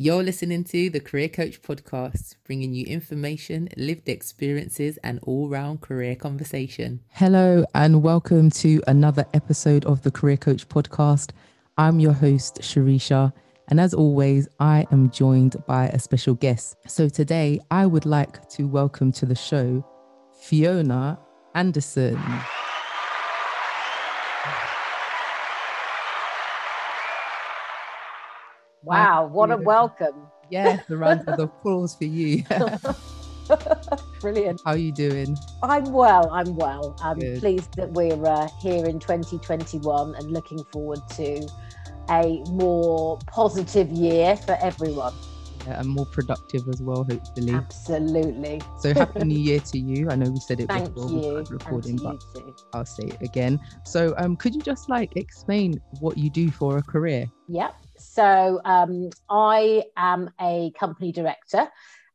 You're listening to the Career Coach podcast, bringing you information, lived experiences, and all round career conversation. Hello, and welcome to another episode of the Career Coach podcast. I'm your host, Sharisha. And as always, I am joined by a special guest. So today, I would like to welcome to the show Fiona Anderson. Wow, what a welcome. Yes, the round of applause for you. Brilliant. How are you doing? I'm well. I'm well. I'm Good. pleased that we're uh, here in 2021 and looking forward to a more positive year for everyone. Yeah, and more productive as well, hopefully. Absolutely. So happy new year to you. I know we said it Thank before you. recording, but I'll say it again. So um could you just like explain what you do for a career? Yep. So um, I am a company director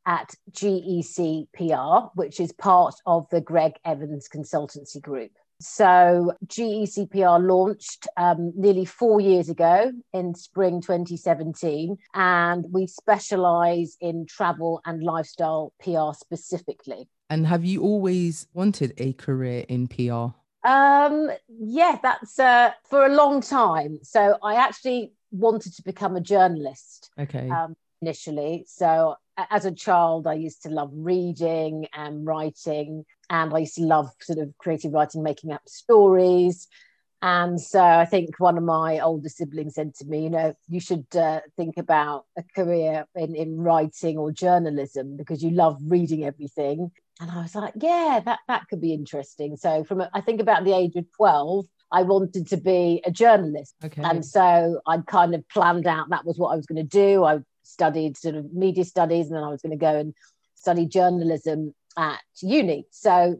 at GEC PR, which is part of the Greg Evans Consultancy Group. So GEC PR launched um, nearly four years ago in spring 2017, and we specialize in travel and lifestyle PR specifically. And have you always wanted a career in PR? Um, yeah, that's uh, for a long time. So I actually wanted to become a journalist. Okay. Um, initially, so as a child, I used to love reading and writing, and I used to love sort of creative writing, making up stories. And so I think one of my older siblings said to me, you know, you should uh, think about a career in, in writing or journalism because you love reading everything. And I was like, yeah, that, that could be interesting. So from, I think about the age of 12, I wanted to be a journalist. Okay. And so I'd kind of planned out that was what I was going to do. I studied sort of media studies and then I was going to go and study journalism at uni. So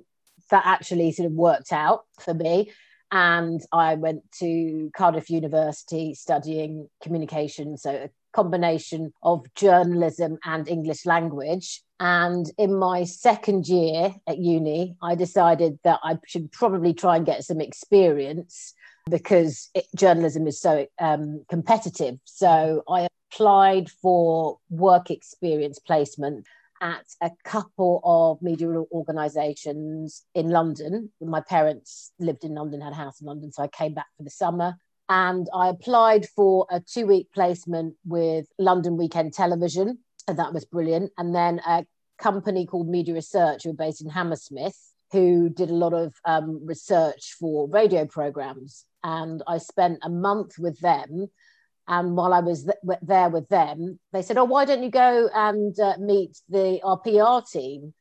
that actually sort of worked out for me. And I went to Cardiff University studying communication. So combination of journalism and English language. And in my second year at uni, I decided that I should probably try and get some experience because it, journalism is so um, competitive. So I applied for work experience placement at a couple of media organisations in London. My parents lived in London, had a house in London, so I came back for the summer. And I applied for a two week placement with London Weekend Television, and that was brilliant. And then a company called Media Research, who were based in Hammersmith, who did a lot of um, research for radio programs. And I spent a month with them. And while I was th- there with them, they said, "Oh, why don't you go and uh, meet the our PR team?"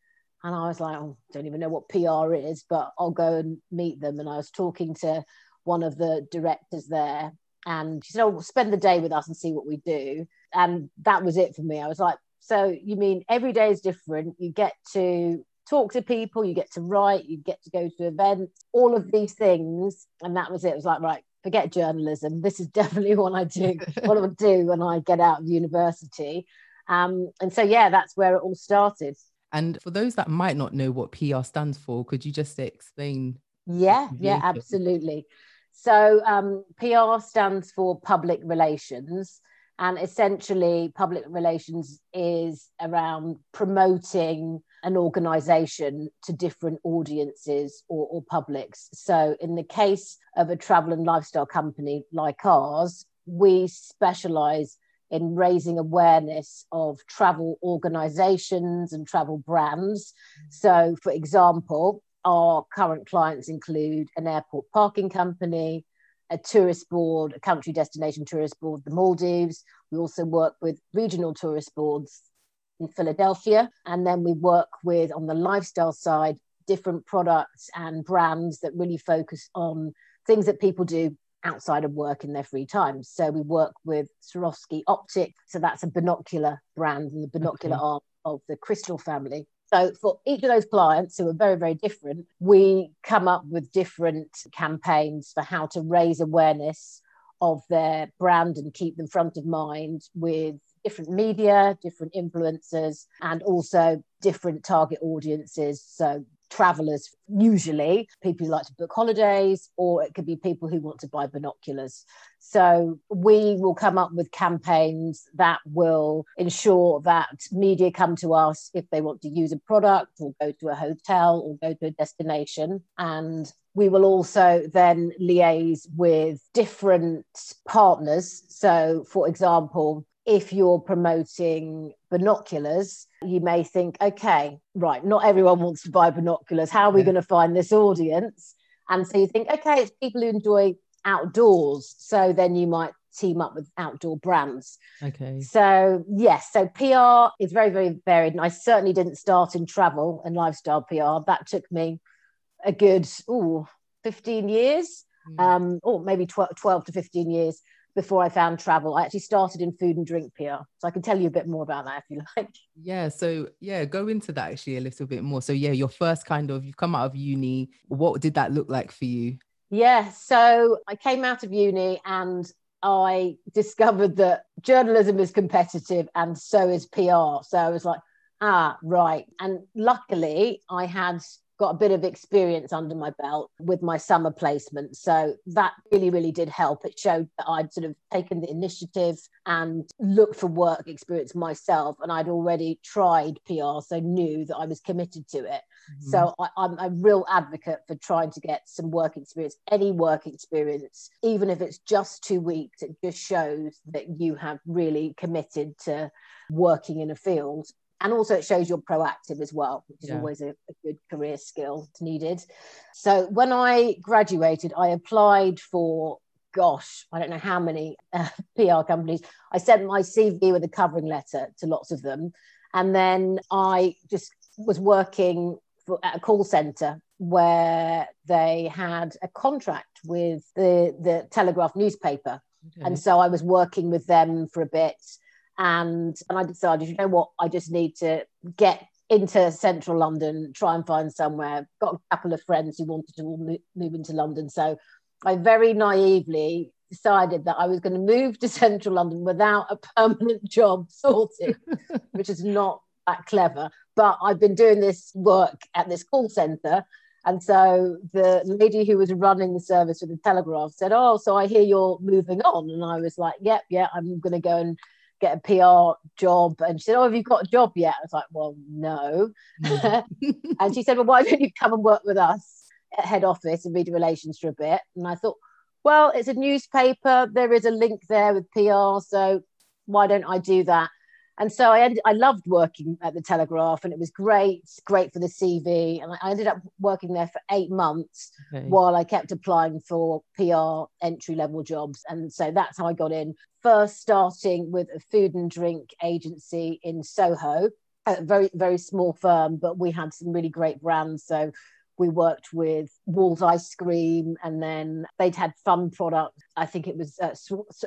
And I was like, "Oh, don't even know what PR is, but I'll go and meet them." And I was talking to one of the directors there, and she said, "Oh, spend the day with us and see what we do." And that was it for me. I was like, so you mean every day is different? You get to talk to people, you get to write, you get to go to events, all of these things. And that was it. It was like, right, forget journalism. This is definitely what I do, what I would do when I get out of university. Um, and so, yeah, that's where it all started. And for those that might not know what PR stands for, could you just explain? Yeah, yeah, absolutely. So, um, PR stands for public relations. And essentially, public relations is around promoting an organization to different audiences or, or publics. So, in the case of a travel and lifestyle company like ours, we specialize in raising awareness of travel organizations and travel brands. So, for example, our current clients include an airport parking company, a tourist board, a country destination tourist board, the Maldives. We also work with regional tourist boards in Philadelphia. And then we work with, on the lifestyle side, different products and brands that really focus on things that people do outside of work in their free time. So we work with Swarovski Optik. So that's a binocular brand and the binocular okay. arm of the Crystal family. So for each of those clients who are very, very different, we come up with different campaigns for how to raise awareness of their brand and keep them front of mind with different media, different influencers, and also different target audiences. So travelers, usually people who like to book holidays, or it could be people who want to buy binoculars. So we will come up with campaigns that will ensure that media come to us if they want to use a product or go to a hotel or go to a destination. And we will also then liaise with different partners. So, for example, if you're promoting binoculars, you may think, okay, right, not everyone wants to buy binoculars. How are we yeah. going to find this audience? And so you think, okay, it's people who enjoy outdoors. So then you might team up with outdoor brands. Okay. So, yes, so PR is very, very varied. And I certainly didn't start in travel and lifestyle PR. That took me a good, ooh, 15 years, mm. um, or maybe 12, 12 to 15 years before I found travel. I actually started in food and drink PR. So I can tell you a bit more about that if you like. Yeah. So, yeah, go into that actually a little bit more. So, yeah, your first kind of, you've come out of uni. What did that look like for you? Yeah. So I came out of uni and I discovered that journalism is competitive and so is PR. So I was like, ah, right. And luckily, I had got a bit of experience under my belt with my summer placement. So that really, really did help. It showed that I'd sort of taken the initiative and looked for work experience myself. And I'd already tried PR, so knew that I was committed to it. Mm-hmm. So I, I'm a real advocate for trying to get some work experience, any work experience, even if it's just two weeks, it just shows that you have really committed to working in a field and also it shows you're proactive as well which is yeah. always a, a, good career skill needed. So when i graduated i applied for gosh i don't know how many uh, pr companies. I sent my cv with a covering letter to lots of them. And then i just was working for, at a call center where they had a contract with the the telegraph newspaper. Okay. and so i was working with them for a bit and and I decided, you know what, I just need to get into central London, try and find somewhere. Got a couple of friends who wanted to move into London, so I very naively decided that I was going to move to central London without a permanent job sorted, which is not that clever. But I've been doing this work at this call centre. And so the lady who was running the service with the Telegraph said, Oh, so I hear you're moving on. And I was like, Yep, yeah, I'm going to go and get a PR job. And she said, Oh, have you got a job yet? I was like, Well, no. Mm. and she said, Well, why don't you come and work with us at head office and media relations for a bit? And I thought, Well, it's a newspaper. There is a link there with PR. So why don't I do that? And so I ended, I loved working at the Telegraph, and it was great, great for the CV. And I ended up working there for eight months okay. while I kept applying for PR entry level jobs. And so that's how I got in. First, starting with a food and drink agency in Soho, a very very small firm, but we had some really great brands. So we worked with Wall's ice cream, and then they'd had fun products. I think it was uh,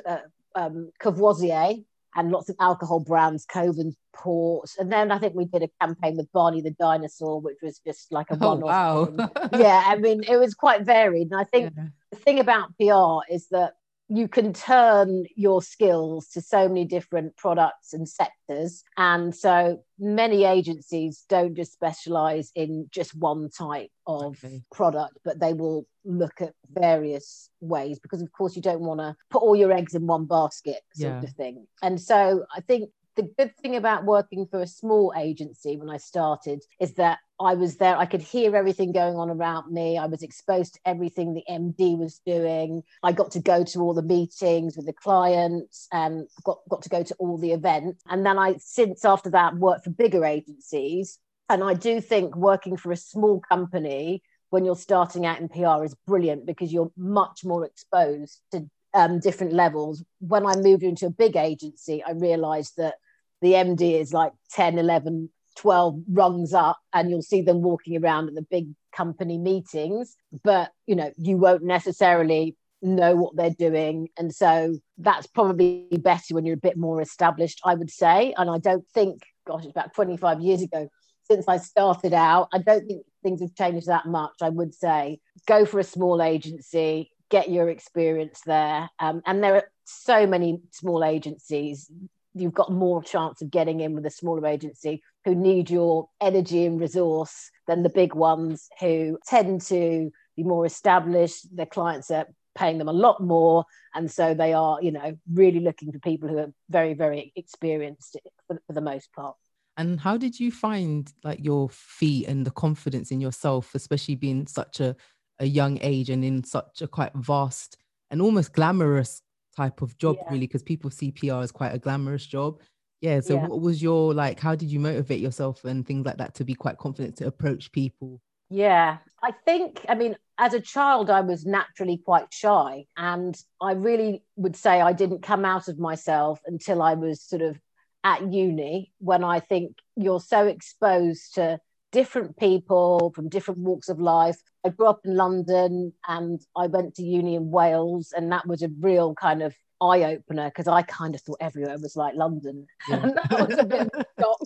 uh, um, Courvoisier and lots of alcohol brands, Coven Port. And then I think we did a campaign with Barney the dinosaur, which was just like a one off. Oh, Wow. yeah, I mean, it was quite varied. And I think yeah. the thing about PR is that you can turn your skills to so many different products and sectors. And so many agencies don't just specialize in just one type of okay. product, but they will look at various ways because, of course, you don't want to put all your eggs in one basket, sort yeah. of thing. And so I think the good thing about working for a small agency when I started is that I was there, I could hear everything going on around me. I was exposed to everything the MD was doing. I got to go to all the meetings with the clients and got, got to go to all the events. And then I, since after that, worked for bigger agencies. And I do think working for a small company when you're starting out in PR is brilliant because you're much more exposed to um, different levels. When I moved into a big agency, I realized that the MD is like 10, 11, 12 rungs up, and you'll see them walking around at the big company meetings, but you know, you won't necessarily know what they're doing. And so that's probably better when you're a bit more established, I would say. And I don't think, gosh, it's about 25 years ago since I started out. I don't think things have changed that much. I would say go for a small agency, get your experience there. Um, and there are so many small agencies you've got more chance of getting in with a smaller agency who need your energy and resource than the big ones who tend to be more established. Their clients are paying them a lot more. And so they are, you know, really looking for people who are very, very experienced for, for the most part. And how did you find like your feet and the confidence in yourself, especially being such a, a young age and in such a quite vast and almost glamorous type of job, yeah. really? Because people see PR as quite a glamorous job. Yeah. So, yeah. what was your like? How did you motivate yourself and things like that to be quite confident to approach people? Yeah, I think, I mean, as a child, I was naturally quite shy. And I really would say I didn't come out of myself until I was sort of at uni, when I think you're so exposed to different people from different walks of life. I grew up in London and I went to uni in Wales, and that was a real kind of eye opener because I kind of thought everywhere was like London. Yeah. and that was a bit of a shock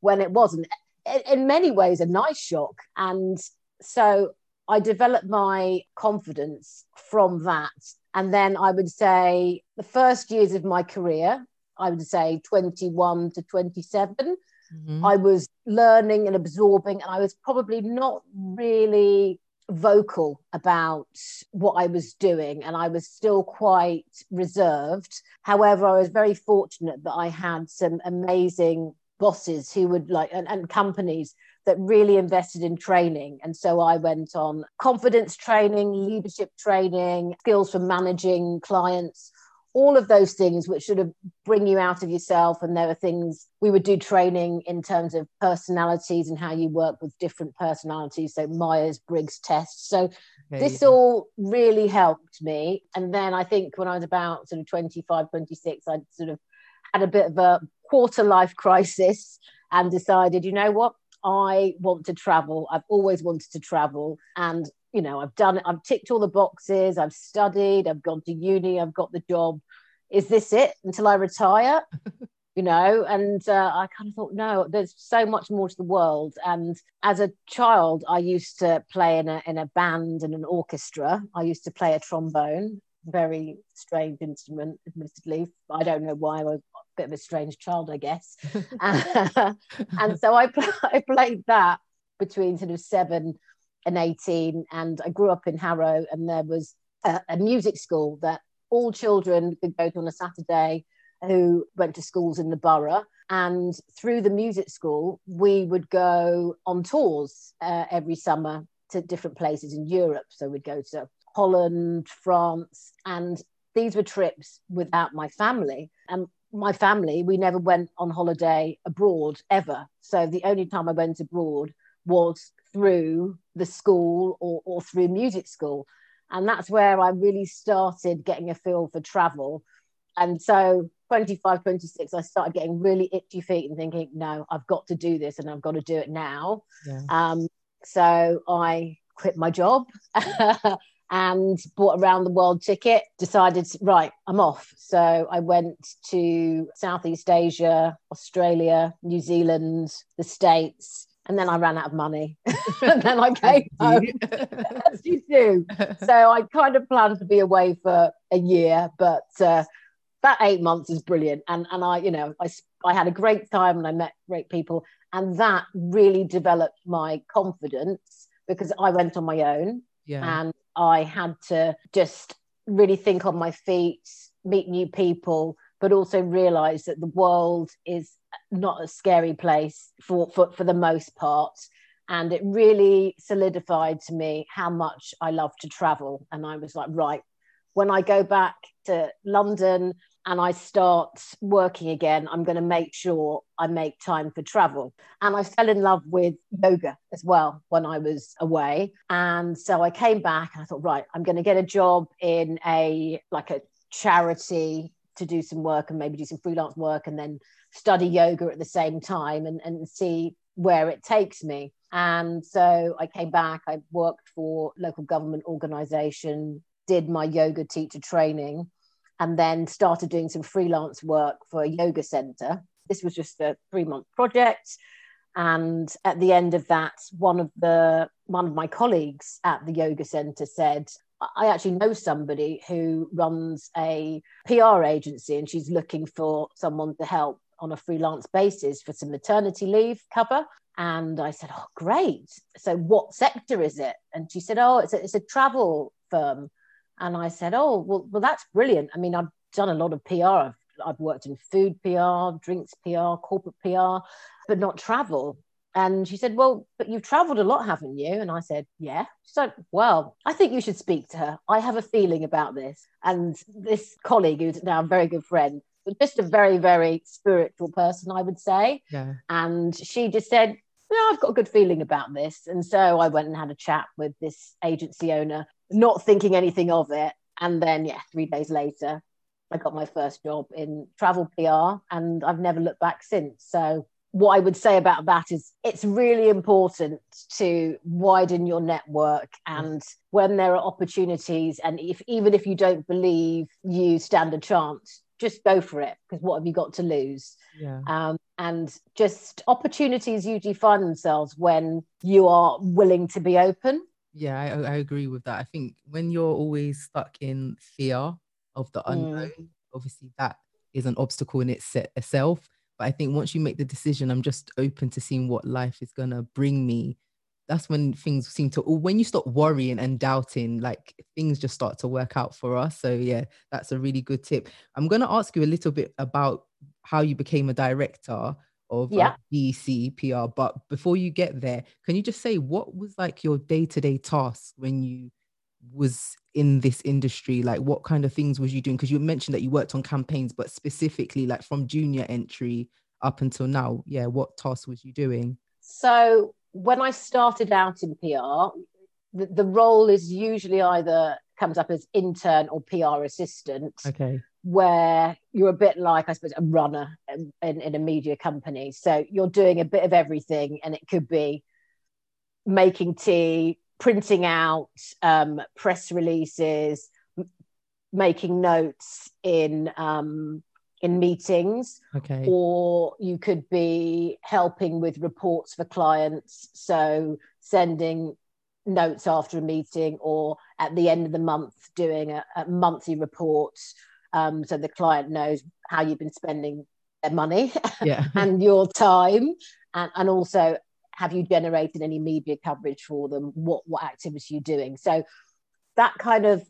when it wasn't in many ways a nice shock. And so I developed my confidence from that. And then I would say the first years of my career, I would say 21 to 27, mm-hmm. I was learning and absorbing, and I was probably not really vocal about what I was doing, and I was still quite reserved. However, I was very fortunate that I had some amazing bosses who would like and, and companies that really invested in training. And so I went on confidence training, leadership training, skills for managing clients, all of those things which sort of bring you out of yourself. And there are things we would do training in terms of personalities and how you work with different personalities. So Myers Briggs tests. So this yeah. all really helped me. And then I think when I was about sort of 25, 26, I sort of had a bit of a quarter life crisis and decided, you know what, I want to travel. I've always wanted to travel. And, you know, I've done it, I've ticked all the boxes, I've studied, I've gone to uni, I've got the job. Is this it until I retire? you know, and uh, I kind of thought, no, there's so much more to the world. And as a child, I used to play in a in a band and an orchestra. I used to play a trombone, very strange instrument, admittedly. I don't know why I was a bit of a strange child, I guess. and so I, I played that between sort of seven and 18. And I grew up in Harrow, and there was a, a music school that all children could go to on a Saturday who went to schools in the borough. And through the music school, we would go on tours uh, every summer to different places in Europe. So we'd go to Holland, France, and these were trips without my family. And my family, we never went on holiday abroad ever. So the only time I went abroad was through the school or, or through music school. And that's where I really started getting a feel for travel. And so 25, 26, I started getting really itchy feet and thinking, no, I've got to do this and I've got to do it now. Yeah. Um, so I quit my job and bought a round the world ticket, decided, right, I'm off. So I went to Southeast Asia, Australia, New Zealand, the States. And then I ran out of money. and then I came home, as you do. So I kind of planned to be away for a year, but uh, that eight months is brilliant. And, and I, you know, I, I had a great time and I met great people. And that really developed my confidence because I went on my own. Yeah. And I had to just really think on my feet, meet new people, but also realize that the world is not a scary place for, for, for the most part. And it really solidified to me how much I love to travel. And I was like, right, when I go back to London and I start working again, I'm going to make sure I make time for travel. And I fell in love with yoga as well when I was away. And so I came back and I thought, right, I'm going to get a job in a like a charity to do some work and maybe do some freelance work and then study yoga at the same time and, and see where it takes me. And so I came back, I worked for local government organization, did my yoga teacher training and then started doing some freelance work for a yoga center. This was just a three month project. And at the end of that, one of the one of my colleagues at the yoga center said, I actually know somebody who runs a PR agency and she's looking for someone to help on a freelance basis for some maternity leave cover. And I said, Oh, great. So, what sector is it? And she said, Oh, it's a, it's a travel firm. And I said, Oh, well, well, that's brilliant. I mean, I've done a lot of PR. I've, I've worked in food PR, drinks PR, corporate PR, but not travel. And she said, Well, but you've traveled a lot, haven't you? And I said, Yeah. She's like, Well, I think you should speak to her. I have a feeling about this. And this colleague, who's now a very good friend, was just a very, very spiritual person, I would say. Yeah. And she just said, No, I've got a good feeling about this. And so I went and had a chat with this agency owner, not thinking anything of it. And then, yeah, three days later, I got my first job in travel PR and I've never looked back since. So what I would say about that is it's really important to widen your network and when there are opportunities and if even if you don't believe you stand a chance just go for it because what have you got to lose Yeah. um, and just opportunities usually find themselves when you are willing to be open Yeah, I, I agree with that. I think when you're always stuck in fear of the Mm. unknown, obviously that is an obstacle in its- itself. But I think once you make the decision, I'm just open to seeing what life is gonna bring me. That's when things seem to, or when you stop worrying and doubting, like things just start to work out for us. So yeah, that's a really good tip. I'm gonna ask you a little bit about how you became a director of Yeah. PR. But before you get there, can you just say what was like your day-to-day task when you was in this industry? Like what kind of things was you doing? Because you mentioned that you worked on campaigns, but specifically like from junior entry up until now, yeah, what tasks was you doing? So when I started out in PR, the, the role is usually either comes up as intern or PR assistant, Okay. where you're a bit like, I suppose, a runner in, in, in a media company. So you're doing a bit of everything, and it could be making tea, printing out um, press releases, m- making notes in um, in meetings Okay. or you could be helping with reports for clients so sending notes after a meeting or at the end of the month doing a, a monthly report um, so the client knows how you've been spending their money yeah. and your time and, and also have you generated any media coverage for them? What what activity you're doing? So that kind of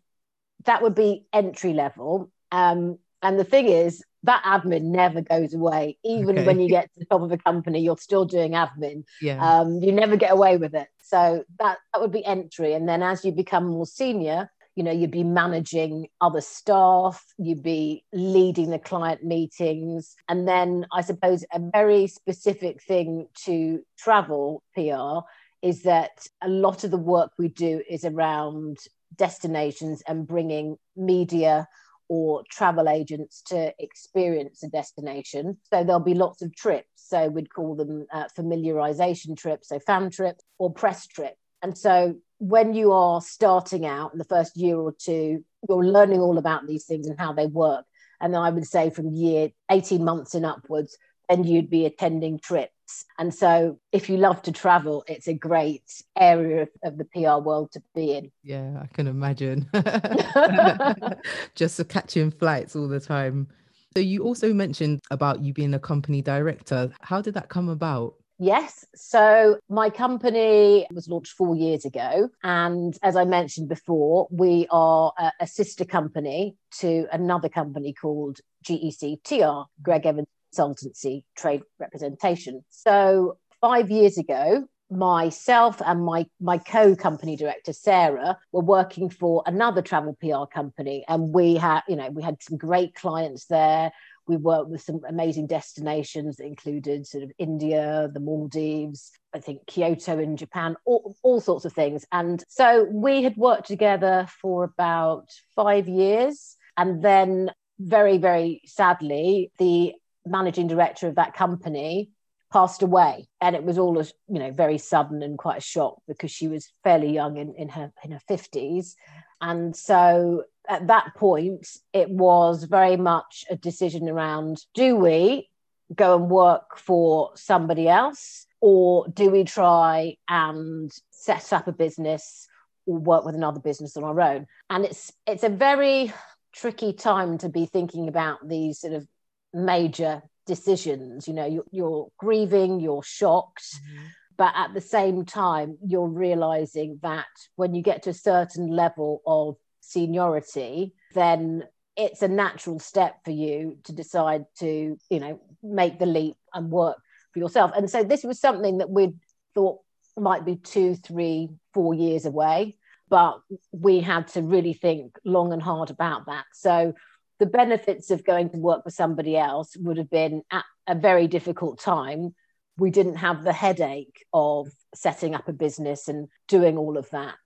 that would be entry level. Um, and the thing is that admin never goes away. Even Okay. when you get to the top of a company you're still doing admin. Yeah. um, you never get away with it. So that that would be entry. And then as you become more senior you know you'd be managing other staff you'd be leading the client meetings and then i suppose a very specific thing to travel pr is that a lot of the work we do is around destinations and bringing media or travel agents to experience a destination. So there'll be lots of trips. So we'd call them uh, familiarization trips, so fam trips or press trip. And so when you are starting out in the first year or two, you're learning all about these things and how they work. And then I would say from year 18 months and upwards, then you'd be attending trips. And so if you love to travel, it's a great area of, of the PR world to be in. Yeah, I can imagine. Just catching flights all the time. So you also mentioned about you being a company director. How did that come about? Yes. So my company was launched four years ago. And as I mentioned before, we are a, sister company to another company called GEC TR, Greg Evans Consultancy Trade Representation. So five years ago, myself and my my co-company director sarah were working for another travel pr company. And we had you know we had some great clients there. We worked with some amazing destinations that included sort of india the maldives i think kyoto in japan all, all sorts of things. And so we had worked together for about five years. And then very very sadly the managing director of that company passed away. And it was all as you know very sudden and quite a shock because she was fairly young in, in her in her 50s and so at that point it was very much a decision around do we go and work for somebody else? Or do we try and set up a business or work with another business on our own. And it's it's a very tricky time to be thinking about these sort of major decisions. You know, you're, you're grieving, you're shocked. Mm-hmm. But at the same time, you're realizing that when you get to a certain level of seniority, then it's a natural step for you to decide to, you know, make the leap and work for yourself. And so this was something that we thought might be two, three, four years away, but we had to really think long and hard about that. So the benefits of going to work for somebody else would have been at a very difficult time. We didn't have the headache of setting up a business and doing all of that.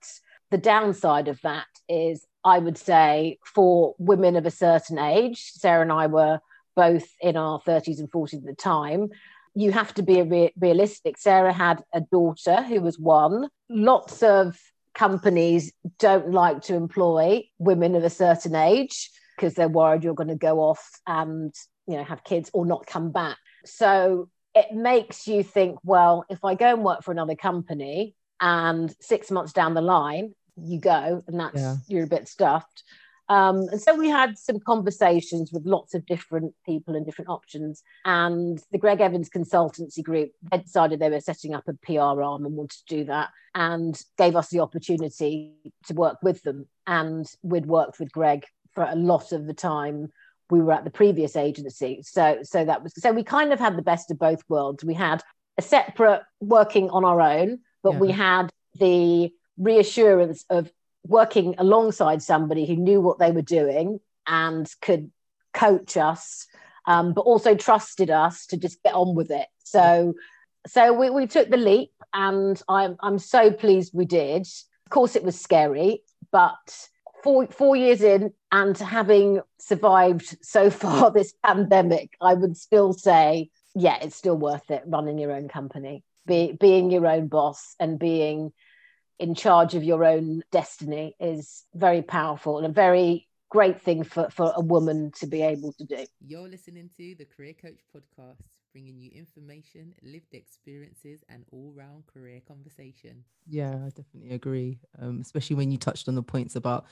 The downside of that is, I would say, for women of a certain age, Sarah and I were both in our 30s and 40s at the time, you have to be re- realistic. Sarah had a daughter who was one. Lots of companies don't like to employ women of a certain age because they're worried you're going to go off and you know have kids or not come back. So it makes you think, well, if I go and work for another company and six months down the line you go and that's yeah. you're a bit stuffed um, and so we had some conversations with lots of different people and different options. And the Greg Evans Consultancy Group they decided they were setting up a PR arm and wanted to do that and gave us the opportunity to work with them. And we'd worked with Greg for a lot of the time we were at the previous agency. So so that was so we kind of had the best of both worlds. We had a separate working on our own, but yeah. we had the reassurance of working alongside somebody who knew what they were doing and could coach us, um, but also trusted us to just get on with it. So, so we, we took the leap, and I'm I'm so pleased we did. Of course, it was scary, but four four years in, and having survived so far this pandemic, I would still say, yeah, it's still worth it running your own company, be, being your own boss, and being in charge of your own destiny is very powerful and a very great thing for, for a woman to be able to do. You're listening to the Career Coach podcast, bringing you information, lived experiences, and all round career conversation. Yeah, I definitely agree. Um, especially when you touched on the points about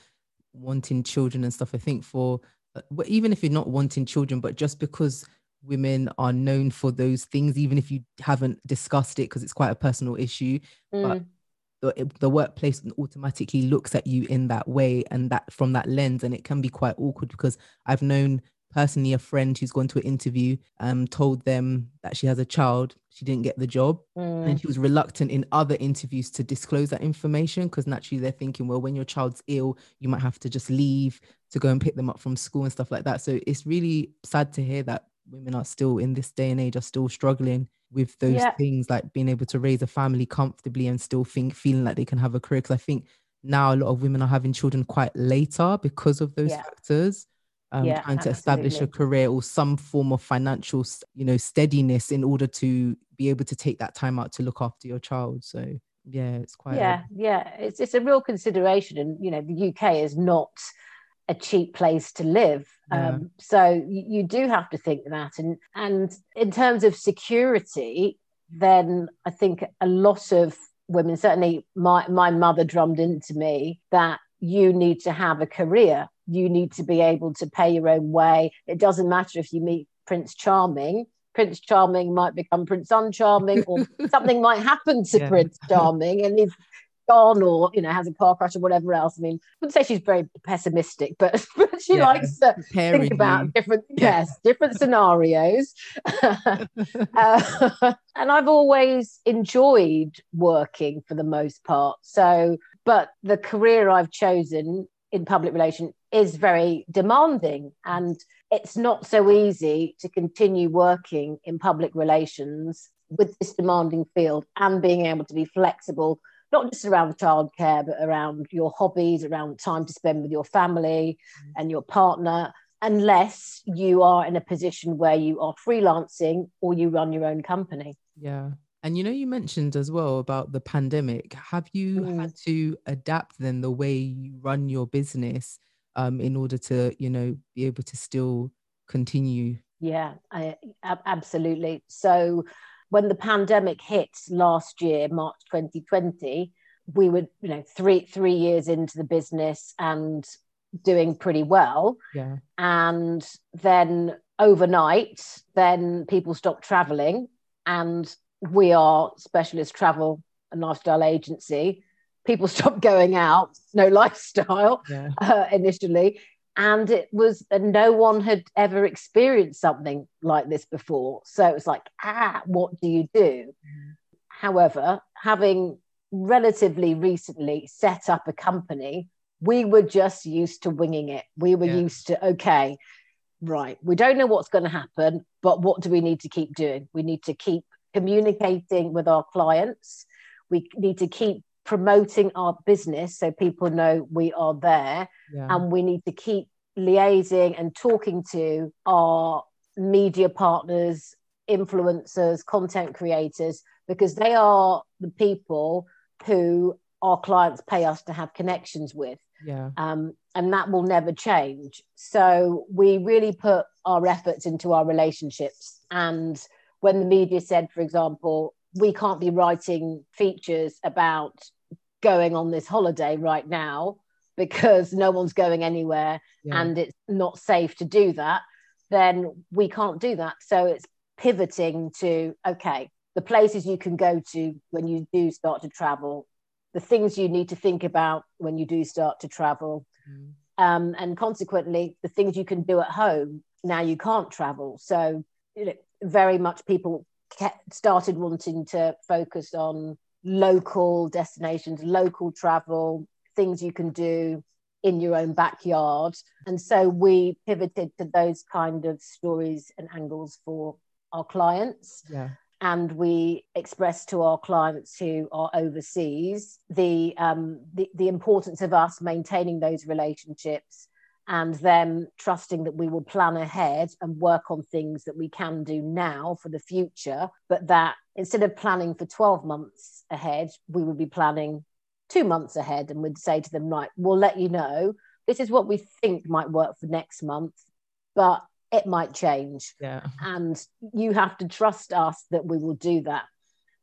wanting children and stuff. I think for uh, even if you're not wanting children, but just because women are known for those things, even if you haven't discussed it because it's quite a personal issue, mm. but the, the workplace automatically looks at you in that way and that from that lens and it can be quite awkward because i've known personally a friend who's gone to an interview um told them that she has a child she didn't get the job mm. and she was reluctant in other interviews to disclose that information because naturally they're thinking well when your child's ill you might have to just leave to go and pick them up from school and stuff like that so it's really sad to hear that women are still in this day and age are still struggling with those yeah. things like being able to raise a family comfortably and still think feeling like they can have a career because i think now a lot of women are having children quite later because of those yeah. factors um, yeah, trying to establish a career or some form of financial you know steadiness in order to be able to take that time out to look after your child so yeah it's quite yeah a- yeah it's, it's a real consideration and you know the uk is not a cheap place to live. Yeah. Um, so you, you, do have to think that. And and in terms of security, then I think a lot of women, certainly my my mother drummed into me that you need to have a career. You need to be able to pay your own way. It doesn't matter if you meet Prince Charming. Prince Charming might become Prince Uncharming, or something might happen to yeah. Prince Charming, and he's gone or you know has a car crash or whatever else. I mean, I wouldn't say she's very pessimistic, but, but she yeah, likes to think about different yeah. yes different scenarios. uh, and I've always enjoyed working for the most part. So, but the career I've chosen in public relation is very demanding and it's not so easy to continue working in public relations with this demanding field and being able to be flexible not just around childcare, but around your hobbies, around time to spend with your family mm. and your partner, unless you are in a position where you are freelancing or you run your own company. Yeah. And you know, you mentioned as well about the pandemic. Have you mm. had to adapt then the way you run your business um, in order to, you know, be able to still continue? Yeah, I, absolutely. So when the pandemic hit last year, March 2020, we were, you know, three three years into the business and doing pretty well. Yeah. And then overnight, then people stopped traveling, and we are specialist travel and lifestyle agency. People stopped going out, no lifestyle Yeah. uh, initially. And it was, and no one had ever experienced something like this before. So it was like, ah, what do you do? However, having relatively recently set up a company, we were just used to winging it. We were Yeah. used to, okay, right, we don't know what's going to happen, but what do we need to keep doing? We need to keep communicating with our clients. We need to keep promoting our business so people know we are there. Yeah. And we need to keep liaising and talking to our media partners, influencers, content creators, because they are the people who our clients pay us to have connections with yeah. um, and that will never change. So we really put our efforts into our relationships. And when the media said, for example, we can't be writing features about going on this holiday right now because no one's going anywhere yeah. and it's not safe to do that, then we can't do that. So it's pivoting to okay, the places you can go to when you do start to travel, the things you need to think about when you do start to travel, Mm. um, and consequently, the things you can do at home now you can't travel. So, you know, very much people kept, started wanting to focus on local destinations, local travel, things you can do in your own backyard. And so we pivoted to those kind of stories and angles for our clients yeah. and we express to our clients who are overseas the, um, the the importance of us maintaining those relationships and them trusting that we will plan ahead and work on things that we can do now for the future but that instead of planning for 12 months ahead we would be planning two months ahead and we'd say to them right we'll let you know this is what we think might work for next month but it might change Yeah. and you have to trust us that we will do that.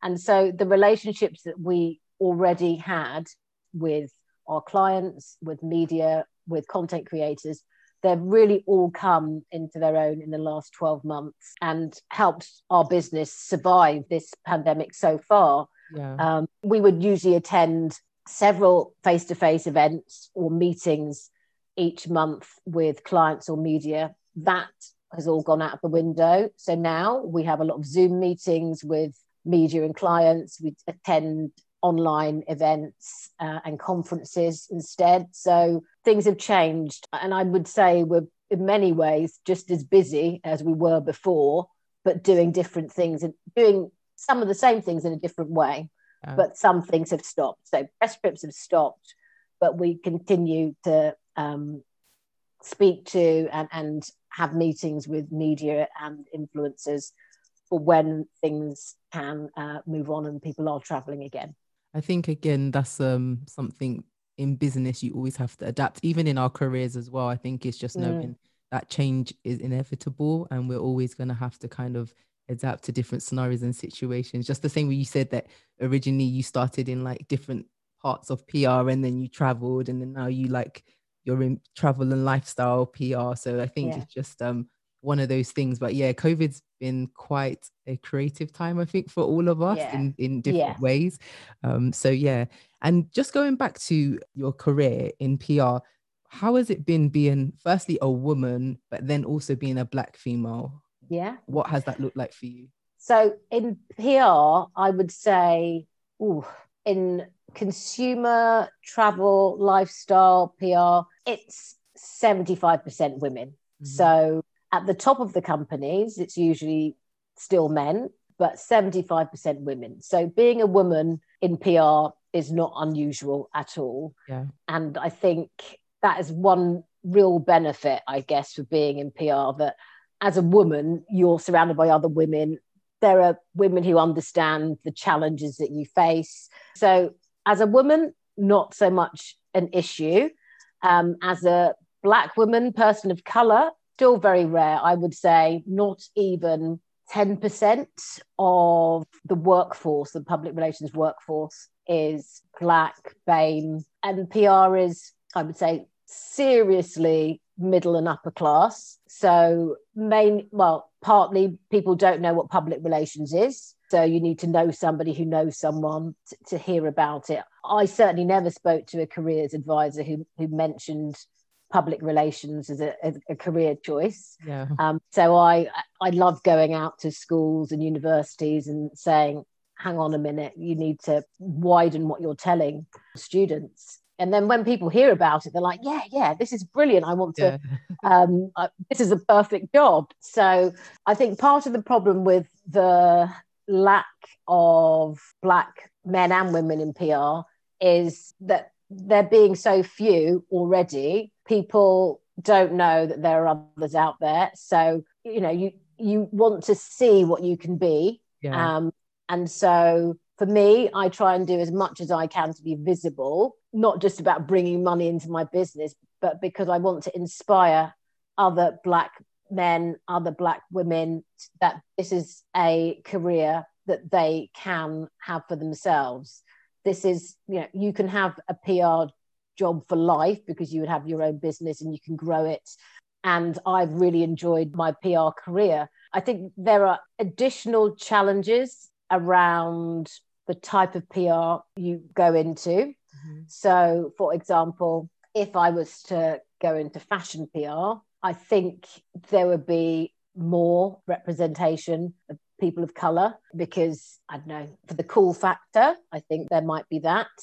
And so the relationships that we already had with our clients, with media, with content creators, they've really all come into their own in the last 12 months and helped our business survive this pandemic so far. Yeah. Um, we would usually attend several face to face events or meetings each month with clients or media. That has all gone out the window. So now we have a lot of Zoom meetings with media and clients. We attend online events uh, and conferences instead. So things have changed. And I would say we're in many ways just as busy as we were before, but doing different things and doing some of the same things in a different way but some things have stopped. So press trips have stopped, but we continue to um, speak to and, and have meetings with media and influencers for when things can uh, move on and people are traveling again. I think again that's um something in business you always have to adapt, even in our careers as well. I think it's just Mm. knowing that change is inevitable and we're always gonna have to kind of adapt to different scenarios and situations. Just the same way you said that originally you started in like different parts of PR and then you traveled and then now you like you're in travel and lifestyle PR. So I think Yeah. it's just um one of those things. But yeah, COVID's been quite a creative time, I think, for all of us Yeah. in, in different Yeah. ways. Um, so yeah. And just going back to your career in PR, how has it been being firstly a woman, but then also being a black female? Yeah. What has that looked like for you? So in PR, I would say, ooh, in consumer travel, lifestyle, PR, it's 75% women. Mhm. So at the top of the companies, it's usually still men, but 75% women. So being a woman in PR is not unusual at all. Yeah. And I think that is one real benefit, I guess, for being in PR that as a woman, you're surrounded by other women. There are women who understand the challenges that you face. So, as a woman, not so much an issue. Um, as a Black woman, person of color, still very rare. I would say not even 10% of the workforce, the public relations workforce is black, BAME, and PR is, I would say, seriously middle and upper class. So, main, well, partly people don't know what public relations is. So, you need to know somebody who knows someone to, to hear about it. I certainly never spoke to a careers advisor who, who mentioned public relations as a, as a career choice. Yeah. Um, so I I love going out to schools and universities and saying, hang on a minute, you need to widen what you're telling students. And then when people hear about it, they're like, yeah, yeah, this is brilliant. I want to, Yeah. um, this is a perfect job. So I think part of the problem with the lack of Black men and women in PR is that there being so few already, people don't know that there are others out there. So, you know, you, you want to see what you can be. Yeah. Um, and so for me, I try and do as much as I can to be visible, not just about bringing money into my business, but because I want to inspire other Black men, other Black women that this is a career that they can have for themselves. This is, you know, you can have a PR job for life because you would have your own business and you can grow it. And I've really enjoyed my PR career. I think there are additional challenges around the type of PR you go into. Mhm. So, for example, if I was to go into fashion PR, I think there would be more representation of people of color because I don't know, for the cool factor, I think there might be that.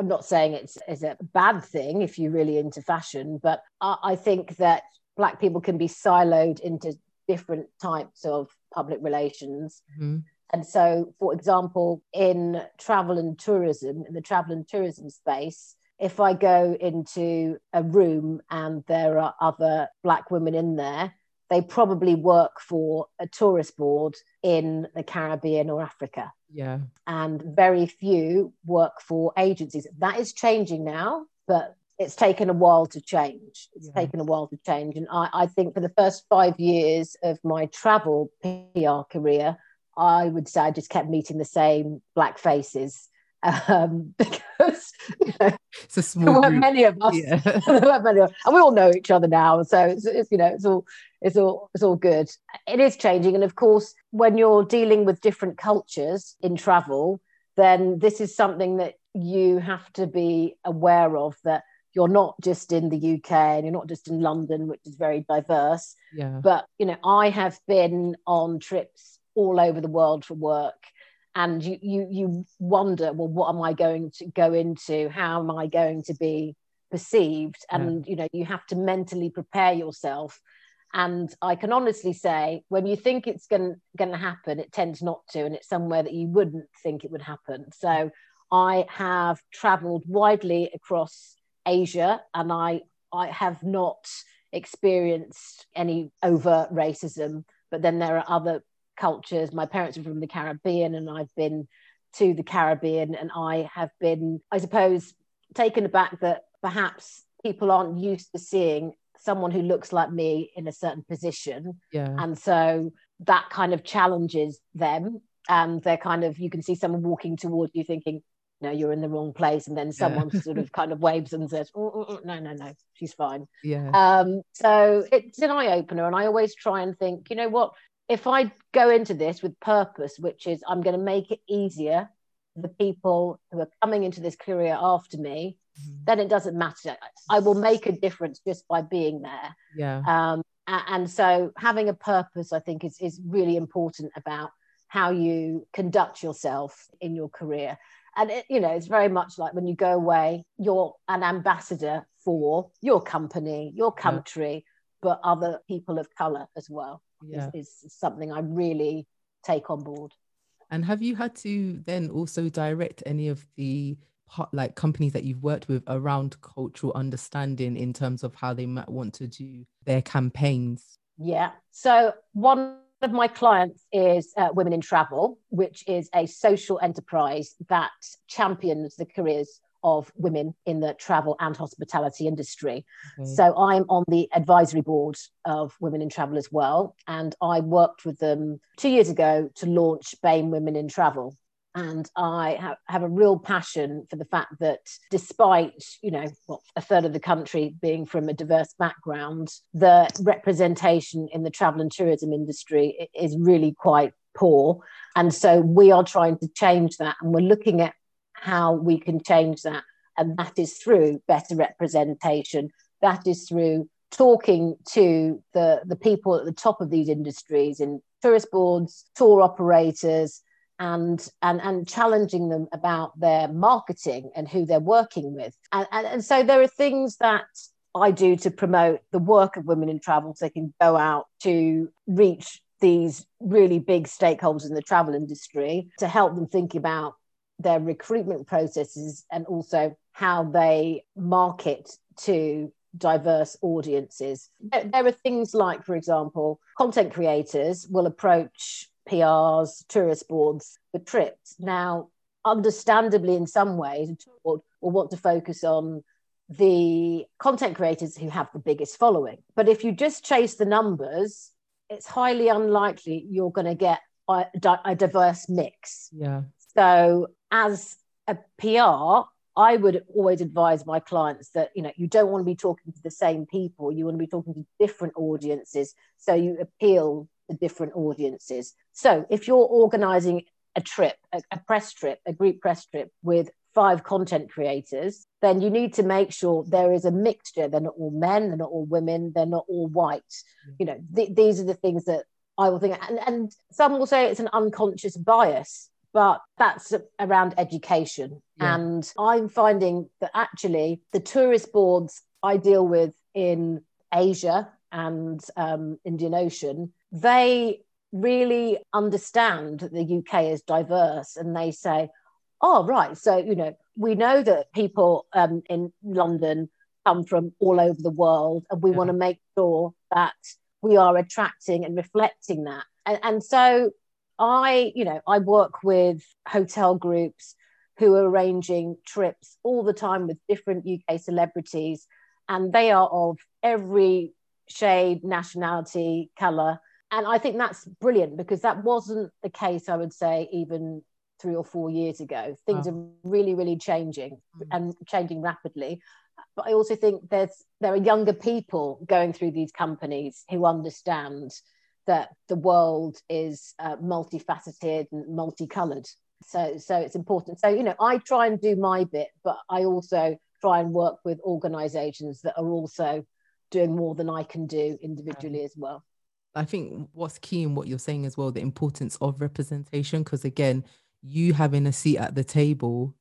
I'm not saying it's, it's a bad thing if you're really into fashion, but I, I think that Black people can be siloed into different types of public relations. Mhm. And so, for example, in travel and tourism, in the travel and tourism space, if I go into a room and there are other Black women in there, they probably work for a tourist board in the Caribbean or Africa. Yeah. And very few work for agencies. That is changing now, but it's taken a while to change. It's Yeah. taken a while to change. And I, I think for the first five years of my travel PR career, I would say I just kept meeting the same black faces um, because you know, It's a there small weren't group. many of us. Yeah. there weren't many of- and we all know each other now, so it's, it's you know it's all it's all it's all good. It is changing, and of course, when you're dealing with different cultures in travel, then this is something that you have to be aware of that you're not just in the UK and you're not just in London, which is very diverse yeah. but you know i have been on trips all over the world for work and you you you wonder well what am i going to go into? How am i going to be perceived? And you know you have to mentally prepare yourself. And i can honestly say when you think it's going going to happen it tends not to and it's somewhere that you wouldn't think it would happen. So i have traveled widely across asia and i i have not experienced any overt racism, but then there are other cultures. My parents are from the Caribbean, and I've been to the Caribbean, and I have been, I suppose, taken aback that perhaps people aren't used to seeing someone who looks like me in a certain position. Yeah. And so that kind of challenges them. And they're kind of, you can see someone walking towards you thinking, no, you're in the wrong place. And then someone sort of kind of waves and says, "Oh, oh, oh, no, no, no, she's fine. Yeah. Um, so it's an eye opener. And I always try and think, you know what, if I go into this with purpose, which is I'm going to make it easier for the people who are coming into this career after me, Mhm. then it doesn't matter. I will make a difference just by being there. Yeah. Um, and so having a purpose, I think, is, is really important about how you conduct yourself in your career. And, it, you know, it's very much like when you go away, you're an ambassador for your company, your Yeah. country, but other people of color as well Yeah. is, is something I really take on board. And have you had to then also direct any of the like companies that you've worked with around cultural understanding in terms of how they might want to do their campaigns? Yeah. So one of my clients is uh, Women in Travel, which is a social enterprise that champions the careers of women in the travel and hospitality industry. Okay. So I'm on the advisory board of Women in Travel as well. And I worked with them two years ago to launch BAME Women in Travel. and I have, have, a real passion for the fact that despite, you know, well, a third of the country being from a diverse background, the representation in the travel and tourism industry is really quite poor. And so we are trying to change that and we're looking at how we can change that. And that is through better representation. That is through talking to the, the people at the top of these industries in tourist boards, tour operators, and and and challenging them about their marketing and who they're working with and, and, and so there are things that I do to promote the work of women in travel so they can go out to reach these really big stakeholders in the travel industry to help them think about their recruitment processes and also how they market to diverse audiences. There are things like, for example, content creators will approach PRs, tourist boards for trips. Now, understandably, in some ways, a tour board will want to focus on the content creators who have the biggest following. But if you just chase the numbers, it's highly unlikely you're going to get a, a diverse mix. Yeah. So, as a PR, I would always advise my clients that you know you don't want to be talking to the same people. You want to be talking to different audiences, so you appeal to different audiences. So if you're organizing a trip, a, a press trip, a group press trip with five content creators, then you need to make sure there is a mixture. They're not all men, they're not all women, they're not all white. Mm. You know, th- these are the things that I will think. And, and some will say it's an unconscious bias, but that's around education. Yeah. And I'm finding that actually the tourist boards I deal with in Asia and um, Indian Ocean, they really understand that the UK is diverse and they say, oh, right. So, you know, we know that people um, in London come from all over the world and we yeah. want to make sure that we are attracting and reflecting that. And, and so I, you know, I work with hotel groups who are arranging trips all the time with different UK celebrities and they are of every shade, nationality, color and I think that's brilliant because that wasn't the case, I would say, even three or four years ago. Things oh. are really, really changing mm. and changing rapidly. But I also think there's there are younger people going through these companies who understand that the world is uh, multifaceted and multicolored. So so it's important. So you know, I try and do my bit, but I also try and work with organisations that are also doing more than I can do individually as well. I think what's key in what you're saying as well, the importance of representation, because again, you having a seat at the table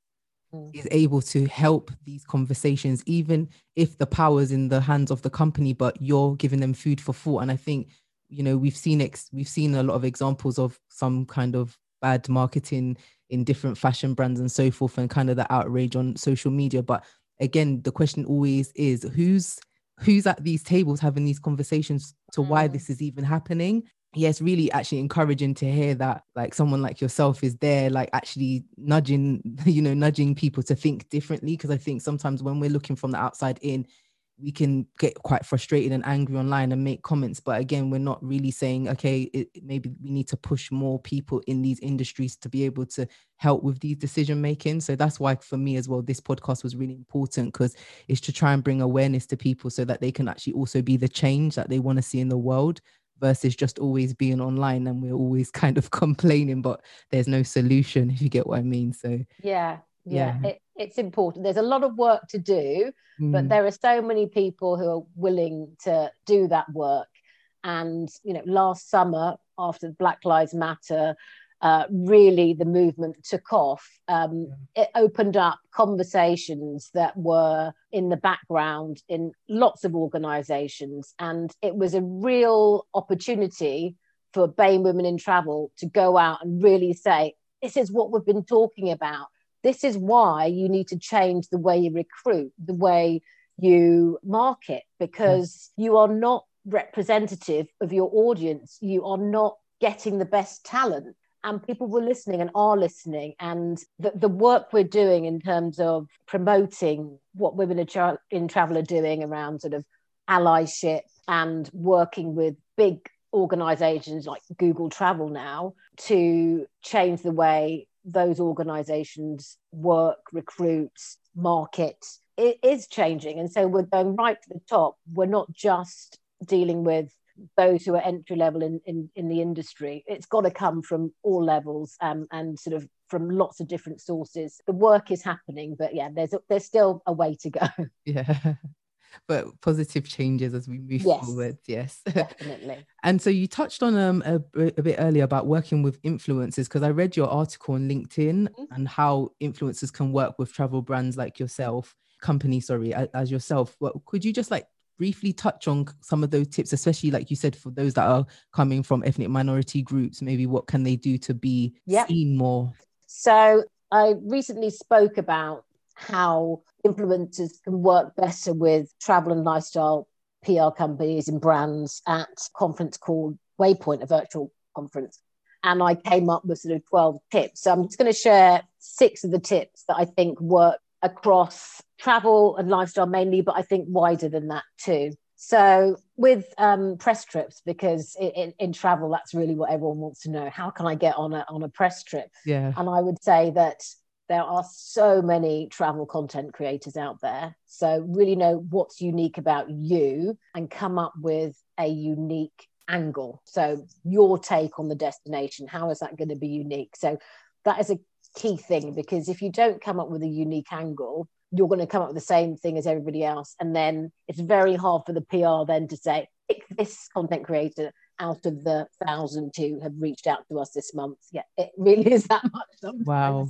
mm. is able to help these conversations, even if the power's in the hands of the company, but you're giving them food for thought. And I think, you know, we've seen ex- we've seen a lot of examples of some kind of bad marketing in different fashion brands and so forth, and kind of the outrage on social media. But again, the question always is who's who's at these tables having these conversations to why mm. this is even happening yeah, really actually encouraging to hear that like someone like yourself is there, like actually nudging, you know, nudging people to think differently. Because I think sometimes when we're looking from the outside in, we can get quite frustrated and angry online and make comments but again we're not really saying okay it, maybe we need to push more people in these industries to be able to help with these decision making. So that's why for me as well this podcast was really important because it's to try and bring awareness to people so that they can actually also be the change that they want to see in the world versus just always being online and we're always kind of complaining but there's no solution if you get what i mean. So yeah yeah, yeah. It, it's important there's a lot of work to do mm. but there are so many people who are willing to do that work and you know last summer after black lives matter uh, really the movement took off um, yeah. it opened up conversations that were in the background in lots of organizations and it was a real opportunity for BAME Women in Travel to go out and really say, this is what we've been talking about this is why you need to change the way you recruit, the way you market, because you are not representative of your audience. You are not getting the best talent. And people were listening and are listening. And the, the work we're doing in terms of promoting what women in travel are doing around sort of allyship and working with big organizations like Google Travel now to change the way those organizations work, recruit, market, it is changing. And so we're going right to the top. We're not just dealing with those who are entry level in, in, in the industry. It's got to come from all levels um, and sort of from lots of different sources. The work is happening, but yeah, there's there's still a way to go. Yeah. But positive changes as we move Yes. forward. Yes. Definitely. And so you touched on um, a, a bit earlier about working with influencers because I read your article on LinkedIn Mhm. and how influencers can work with travel brands like yourself, company, sorry, a- as yourself. Well, could you just like briefly touch on some of those tips, especially like you said, for those that are coming from ethnic minority groups? Maybe what can they do to be Yeah. seen more? So I recently spoke about how influencers can work better with travel and lifestyle PR companies and brands at a conference called Waypoint, a virtual conference. And I came up with sort of 12 tips. So I'm just going to share six of the tips that I think work across travel and lifestyle mainly, but I think wider than that too. So with um, press trips, because in, in, in travel, that's really what everyone wants to know. How can I get on a, on a press trip? Yeah. And I would say that there are so many travel content creators out there. So, really know what's unique about you and come up with a unique angle. So, your take on the destination, how is that going to be unique? So, that is a key thing because if you don't come up with a unique angle, you're going to come up with the same thing as everybody else. And then it's very hard for the PR then to say, pick this content creator out of the thousand who have reached out to us this month. Yeah, it really is that much. sometimes. Wow.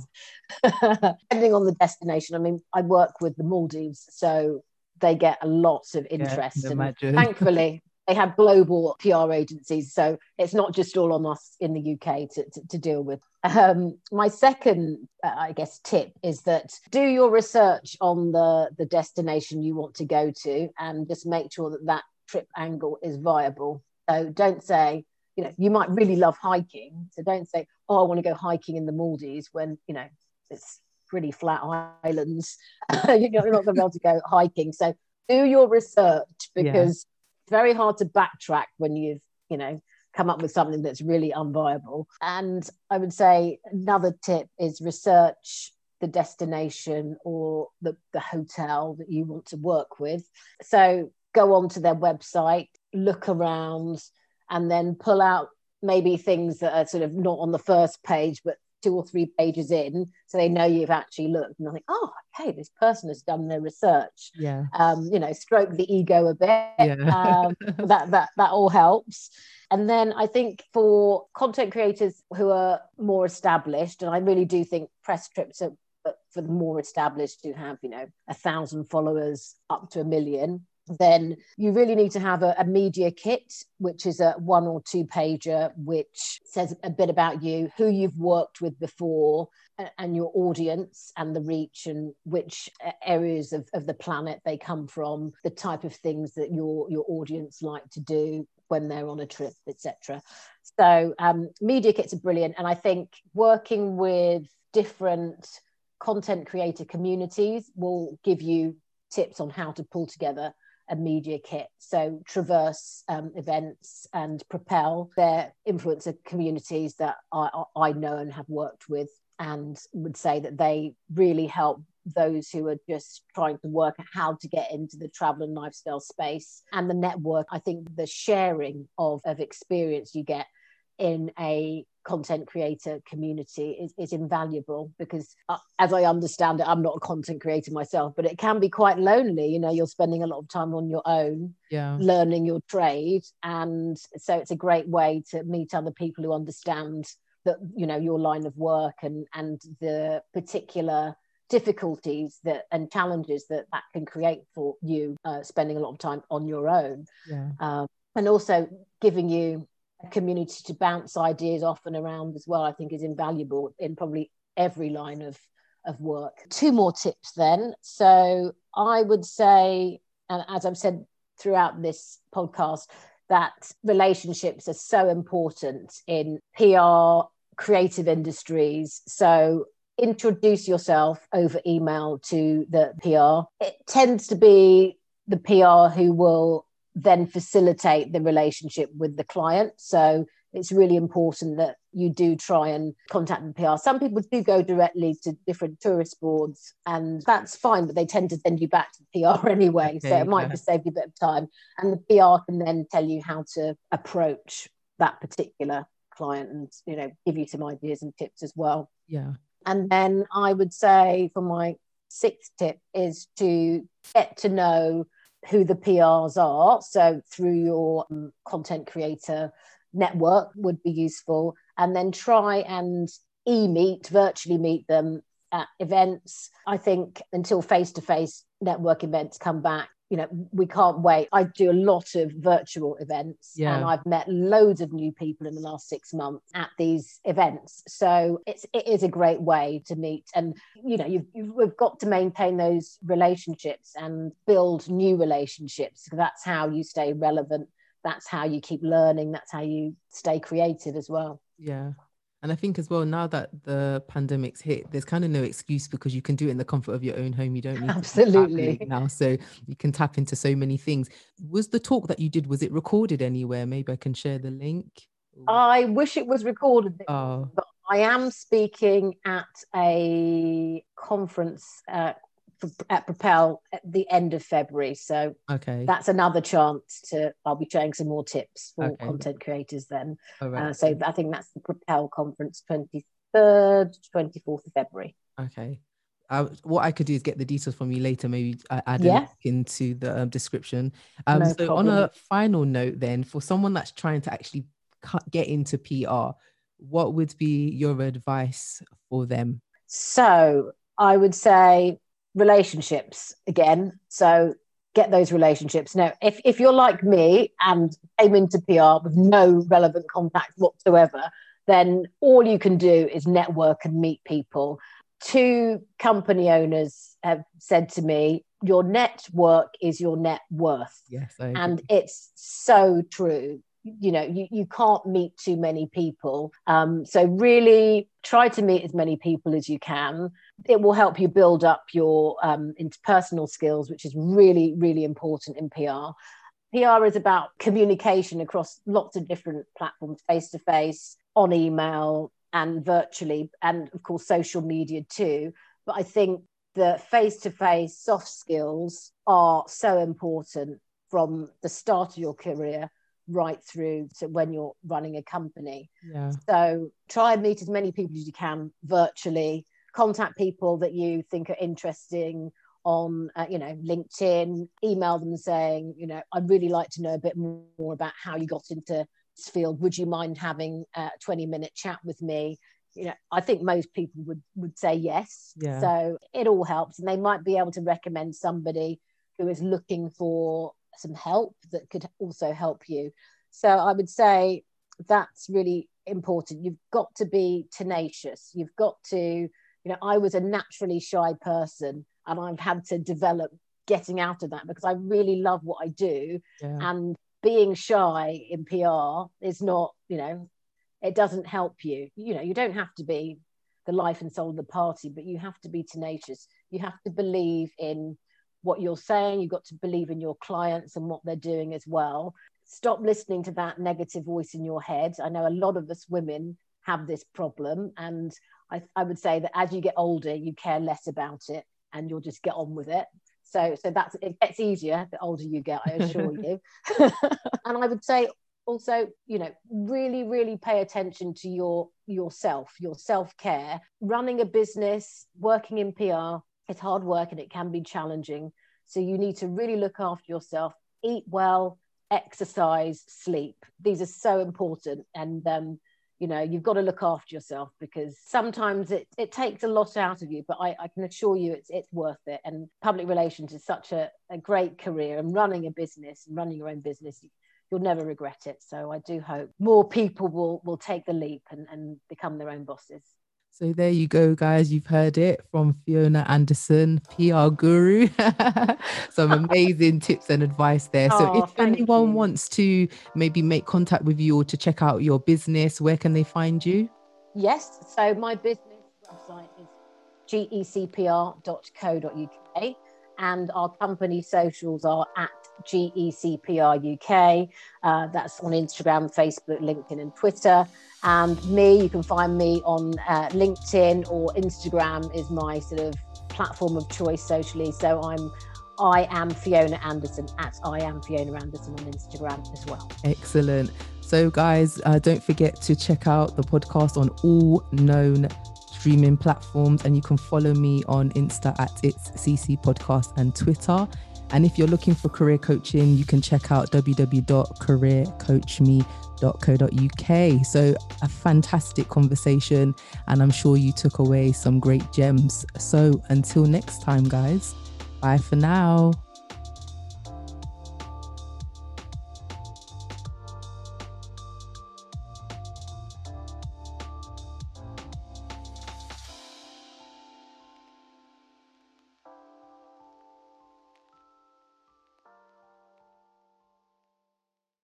Depending on the destination. I mean, I work with the Maldives, so they get a lot of interest. can and thankfully, they have global PR agencies, so it's not just all on us in the UK to, to, to deal with. Um, my second, uh, I guess, tip is that do your research on the the destination you want to go to, and just make sure that that trip angle is viable. So don't say, you know, you might really love hiking, so don't say, oh, I want to go hiking in the Maldives when you know it's pretty flat islands. you're not going to be able to go hiking. So do your research Yeah. because it's very hard to backtrack when you've, you know, come up with something that's really unviable. And I would say another tip is research the destination or the, the hotel that you want to work with. So go onto their website, look around, and then pull out maybe things that are sort of not on the first page, but two or three pages in, so they know you've actually looked. And I think, oh, okay, this person has done their research. Yeah. Um, you know, stroke the ego a bit. Yeah. Um, that that that all helps. And then I think for content creators who are more established, and I really do think press trips are uh, for the more established who have, you know, a thousand followers up to a million, then you really need to have a, a media kit, which is a one or two pager, which says a bit about you, who you've worked with before, a- and your audience and the reach and which areas of, of the planet they come from, the type of things that your your audience like to do when they're on a trip, etc. So um, media kits are brilliant, and I think working with different content creator communities will give you tips on how to pull together a media kit. So Traverse um, events and Propel, they're influencer communities that I, I know and have worked with and would say that they really help those who are just trying to work out how to get into the travel and lifestyle space and the network. I think the sharing of, of experience you get in a content creator community is, is invaluable because uh, as i understand it i'm not a content creator myself but it can be quite lonely you know you're spending a lot of time on your own Yeah. learning your trade and so it's a great way to meet other people who understand that you know your line of work and and the particular difficulties that and challenges that that can create for you uh, spending a lot of time on your own Yeah. um, and also giving you community to bounce ideas off and around as well i think is invaluable in probably every line of of work. Two more tips then. So i would say and as i've said throughout this podcast that relationships are so important in pr creative industries. So introduce yourself over email to the pr it tends to be the pr who will then facilitate the relationship with the client. So it's really important that you do try and contact the PR. Some people do go directly to different tourist boards, and that's fine, but they tend to send you back to the PR anyway. Okay, so it might yeah. just save you a bit of time. And the PR can then tell you how to approach that particular client and you know give you some ideas and tips as well. Yeah. And then I would say for my sixth tip is to get to know who the PRs are. So through your um, content creator network would be useful. And then try and e meet, virtually meet them at events. I think until face to face network events come back, you know, we can't wait. I do a lot of virtual events yeah. and I've met loads of new people in the last six months at these events. So it's it is a great way to meet. And you know, you've, you've we've got to maintain those relationships and build new relationships. That's how you stay relevant. That's how you keep learning. That's how you stay creative as well. Yeah. And I think as well, now that the pandemic's hit, there's kind of no excuse because you can do it in the comfort of your own home. You don't need absolutely now, so you can tap into so many things. Was the talk that you did was it recorded anywhere? Maybe I can share the link. I wish it was recorded, oh. but I am speaking at a conference uh, at Propel at the end of February. So okay, that's another chance to. I'll be sharing some more tips for okay. content creators then. Uh, so I think that's the Propel conference, twenty third, twenty fourth of February. Okay. Uh, what I could do is get the details from you later, maybe uh, add yeah. into the um, description. Um, no so, problem. on a final note, then, for someone that's trying to actually cut, get into PR, what would be your advice for them? So, I would say relationships again. So get those relationships. Now, if, if you're like me and came into PR with no relevant contacts whatsoever, then all you can do is network and meet people. Two company owners have said to me, Your network is your net worth. Yes, and it's so true you know you, you can't meet too many people. Um, so really try to meet as many people as you can. It will help you build up your um, interpersonal skills which is really really important in pr pr is about communication across lots of different platforms face to face on email and virtually and of course social media too. But i think the face to face soft skills are so important from the start of your career right through to when you're running a company. Yeah. So try and meet as many people as you can virtually. Contact people that you think are interesting on, uh, you know, LinkedIn. Email them saying, you know, I'd really like to know a bit more about how you got into this field. Would you mind having a 20 minute chat with me? You know, I think most people would would say yes. Yeah. So it all helps, and they might be able to recommend somebody who is looking for some help that could also help you. So I would say that's really important. You've got to be tenacious. You've got to, you know, I was a naturally shy person and I've had to develop getting out of that because I really love what I do. Yeah. And being shy in PR is not, you know, it doesn't help you. You know, you don't have to be the life and soul of the party, but you have to be tenacious. You have to believe in what you're saying. You've got to believe in your clients and what they're doing as well. Stop listening to that negative voice in your head. I know a lot of us women have this problem. And I, I would say that as you get older, you care less about it and you'll just get on with it. So, so that's it gets easier the older you get, I assure you. and I would say also, you know, really, really pay attention to your yourself, your self-care. Running a business, working in PR, it's hard work and it can be challenging. So you need to really look after yourself, eat well, exercise, sleep. These are so important. And, um, you know, you've got to look after yourself because sometimes it, it takes a lot out of you, but I, I can assure you it's, it's worth it. And public relations is such a, a great career and running a business and running your own business, you'll never regret it. So I do hope more people will, will take the leap and, and become their own bosses. So there you go, guys. You've heard it from Fiona Anderson, PR guru. Some amazing tips and advice there. So oh, if anyone you. wants to maybe make contact with you or to check out your business, where can they find you? Yes. So my business website is gecpr.co.uk and our company socials are at GECPR UK. Uh, that's on Instagram, Facebook, LinkedIn, and Twitter. And me, you can find me on uh, LinkedIn or Instagram is my sort of platform of choice socially. So I'm I am Fiona Anderson at I am Fiona Anderson on Instagram as well. Excellent. So, guys, uh, don't forget to check out the podcast on all known streaming platforms, and you can follow me on Insta at it's CC Podcast and Twitter. And if you're looking for career coaching, you can check out www.careercoachme.co.uk. So, a fantastic conversation, and I'm sure you took away some great gems. So, until next time, guys, bye for now.